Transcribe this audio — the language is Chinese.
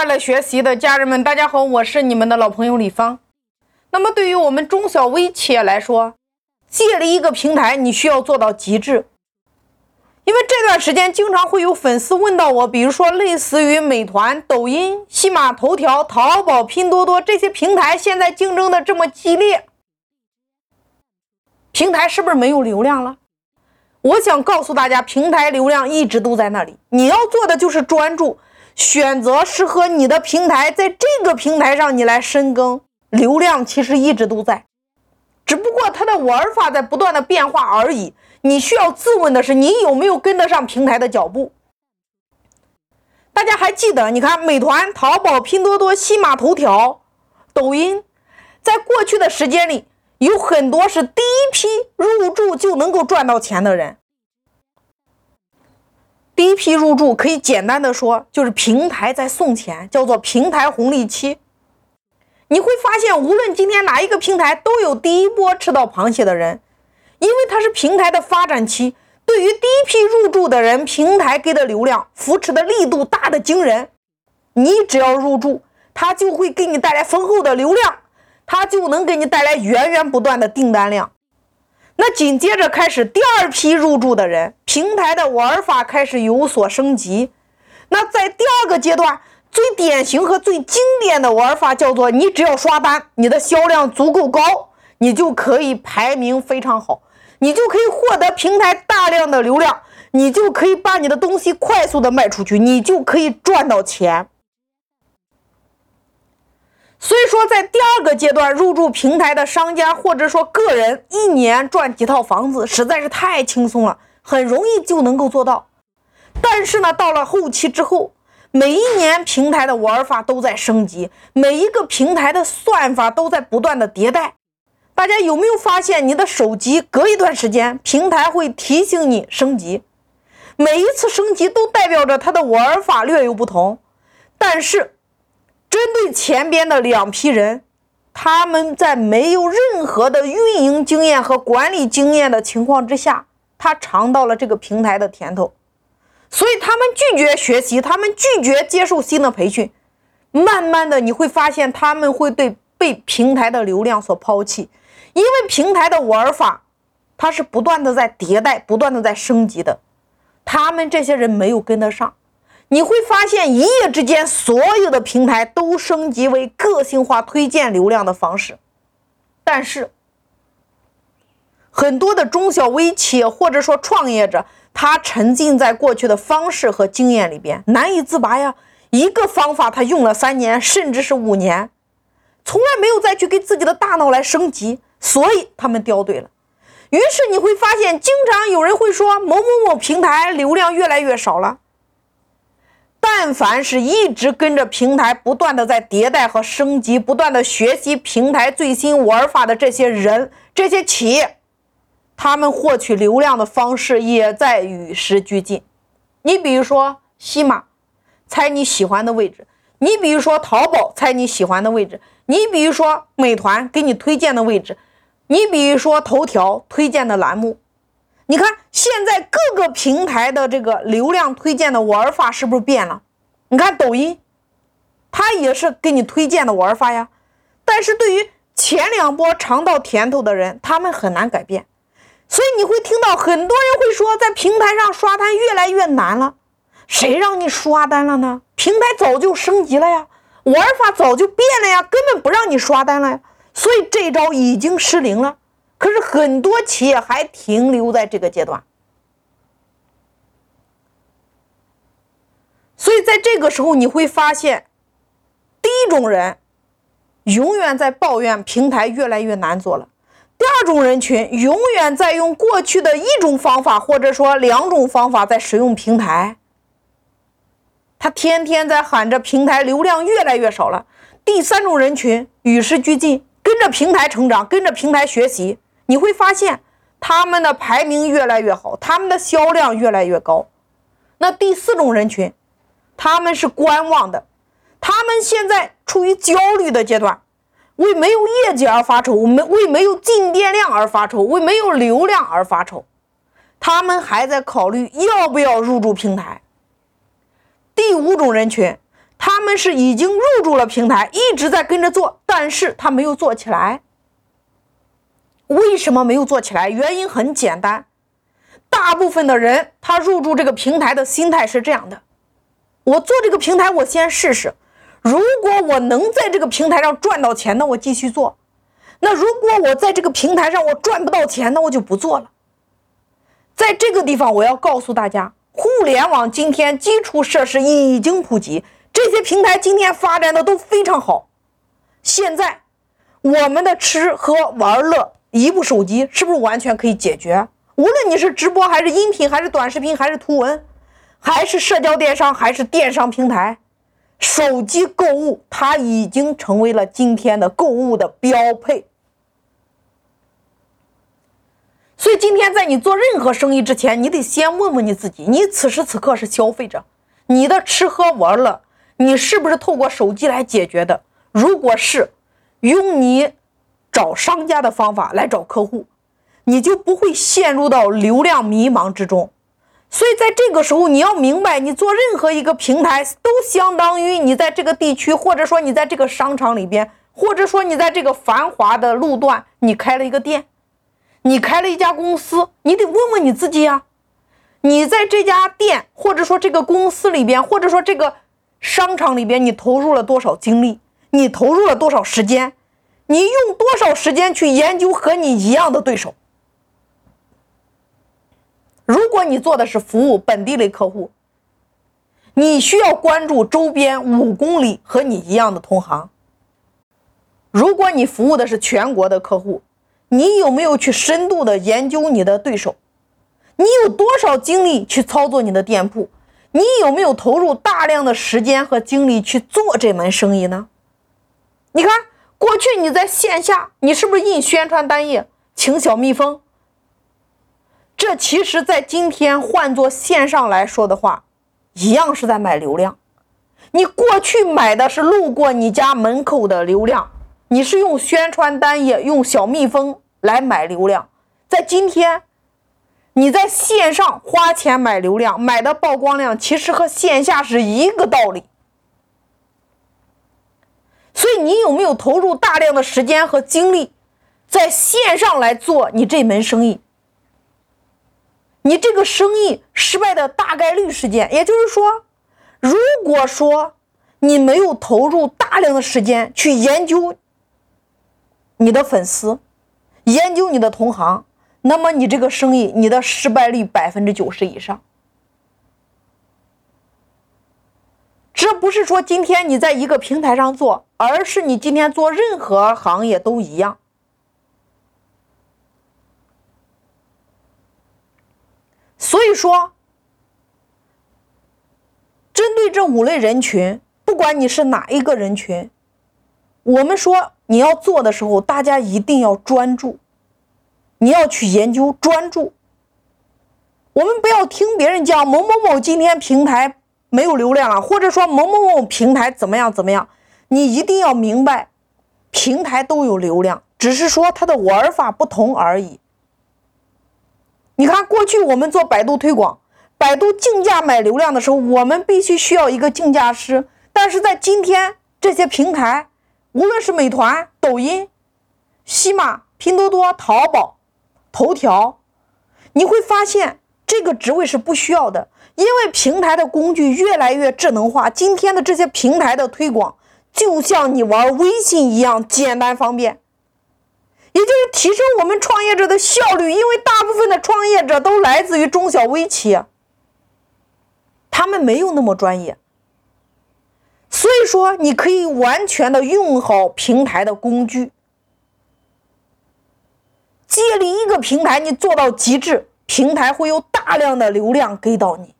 快乐学习的家人们，大家好，我是你们的老朋友李芳。那么，对于我们中小微企业来说，建立一个平台，你需要做到极致。因为这段时间经常会有粉丝问到我，比如说类似于美团、抖音、喜马头条、淘宝、拼多多这些平台，现在竞争的这么激烈，平台是不是没有流量了？我想告诉大家，平台流量一直都在那里，你要做的就是专注。选择适合你的平台，在这个平台上你来深耕，流量其实一直都在，只不过它的玩法在不断的变化而已。你需要自问的是，你有没有跟得上平台的脚步？大家还记得，你看美团、淘宝、拼多多、西马头条、抖音，在过去的时间里，有很多是第一批入驻就能够赚到钱的人。第一批入驻可以简单的说，就是平台在送钱，叫做平台红利期。你会发现，无论今天哪一个平台，都有第一波吃到螃蟹的人，因为它是平台的发展期。对于第一批入驻的人，平台给的流量扶持的力度大的惊人。你只要入驻，它就会给你带来丰厚的流量，它就能给你带来源源不断的订单量。那紧接着开始第二批入驻的人，平台的玩法开始有所升级。那在第二个阶段，最典型和最经典的玩法叫做：你只要刷单，你的销量足够高，你就可以排名非常好，你就可以获得平台大量的流量，你就可以把你的东西快速的卖出去，你就可以赚到钱。所以说，在第二个阶段入驻平台的商家或者说个人，一年赚几套房子实在是太轻松了，很容易就能够做到。但是呢，到了后期之后，每一年平台的玩法都在升级，每一个平台的算法都在不断的迭代。大家有没有发现，你的手机隔一段时间，平台会提醒你升级？每一次升级都代表着它的玩法略有不同，但是。针对前边的两批人，他们在没有任何的运营经验和管理经验的情况之下，他尝到了这个平台的甜头，所以他们拒绝学习，他们拒绝接受新的培训。慢慢的，你会发现他们会对被平台的流量所抛弃，因为平台的玩法，它是不断的在迭代，不断的在升级的，他们这些人没有跟得上。你会发现，一夜之间，所有的平台都升级为个性化推荐流量的方式。但是，很多的中小微企业或者说创业者，他沉浸在过去的方式和经验里边，难以自拔呀。一个方法他用了三年，甚至是五年，从来没有再去给自己的大脑来升级，所以他们掉队了。于是你会发现，经常有人会说某某某平台流量越来越少了。但凡是一直跟着平台不断的在迭代和升级，不断的学习平台最新玩法的这些人、这些企业，他们获取流量的方式也在与时俱进。你比如说西马，猜你喜欢的位置；你比如说淘宝，猜你喜欢的位置；你比如说美团，给你推荐的位置；你比如说头条推荐的栏目。你看，现在各个平台的这个流量推荐的玩法是不是变了？你看抖音，它也是给你推荐的玩法呀。但是对于前两波尝到甜头的人，他们很难改变。所以你会听到很多人会说，在平台上刷单越来越难了。谁让你刷单了呢？平台早就升级了呀，玩法早就变了呀，根本不让你刷单了呀。所以这招已经失灵了。可是很多企业还停留在这个阶段，所以在这个时候你会发现，第一种人永远在抱怨平台越来越难做了；第二种人群永远在用过去的一种方法或者说两种方法在使用平台，他天天在喊着平台流量越来越少了；第三种人群与时俱进，跟着平台成长，跟着平台学习。你会发现，他们的排名越来越好，他们的销量越来越高。那第四种人群，他们是观望的，他们现在处于焦虑的阶段，为没有业绩而发愁，没为没有进店量而发愁，为没有流量而发愁。他们还在考虑要不要入驻平台。第五种人群，他们是已经入驻了平台，一直在跟着做，但是他没有做起来。为什么没有做起来？原因很简单，大部分的人他入驻这个平台的心态是这样的：我做这个平台，我先试试，如果我能在这个平台上赚到钱，那我继续做；那如果我在这个平台上我赚不到钱，那我就不做了。在这个地方，我要告诉大家，互联网今天基础设施已经普及，这些平台今天发展的都非常好。现在我们的吃喝玩乐。一部手机是不是完全可以解决？无论你是直播还是音频，还是短视频，还是图文，还是社交电商，还是电商平台，手机购物它已经成为了今天的购物的标配。所以今天在你做任何生意之前，你得先问问你自己：你此时此刻是消费者，你的吃喝玩乐，你是不是透过手机来解决的？如果是，用你。找商家的方法来找客户，你就不会陷入到流量迷茫之中。所以在这个时候，你要明白，你做任何一个平台，都相当于你在这个地区，或者说你在这个商场里边，或者说你在这个繁华的路段，你开了一个店，你开了一家公司，你得问问你自己呀，你在这家店，或者说这个公司里边，或者说这个商场里边，你投入了多少精力，你投入了多少时间。你用多少时间去研究和你一样的对手？如果你做的是服务本地类客户，你需要关注周边五公里和你一样的同行。如果你服务的是全国的客户，你有没有去深度的研究你的对手？你有多少精力去操作你的店铺？你有没有投入大量的时间和精力去做这门生意呢？你看。过去你在线下，你是不是印宣传单页，请小蜜蜂？这其实，在今天换做线上来说的话，一样是在买流量。你过去买的是路过你家门口的流量，你是用宣传单页、用小蜜蜂来买流量。在今天，你在线上花钱买流量，买的曝光量其实和线下是一个道理。所以你有没有投入大量的时间和精力，在线上来做你这门生意？你这个生意失败的大概率事件，也就是说，如果说你没有投入大量的时间去研究你的粉丝，研究你的同行，那么你这个生意你的失败率百分之九十以上。这不是说今天你在一个平台上做，而是你今天做任何行业都一样。所以说，针对这五类人群，不管你是哪一个人群，我们说你要做的时候，大家一定要专注，你要去研究专注。我们不要听别人讲某某某今天平台。没有流量了，或者说某某某平台怎么样怎么样，你一定要明白，平台都有流量，只是说它的玩法不同而已。你看，过去我们做百度推广，百度竞价买流量的时候，我们必须需要一个竞价师，但是在今天这些平台，无论是美团、抖音、西马、拼多多、淘宝、头条，你会发现这个职位是不需要的。因为平台的工具越来越智能化，今天的这些平台的推广就像你玩微信一样简单方便，也就是提升我们创业者的效率。因为大部分的创业者都来自于中小微企业，他们没有那么专业，所以说你可以完全的用好平台的工具，借力一个平台，你做到极致，平台会有大量的流量给到你。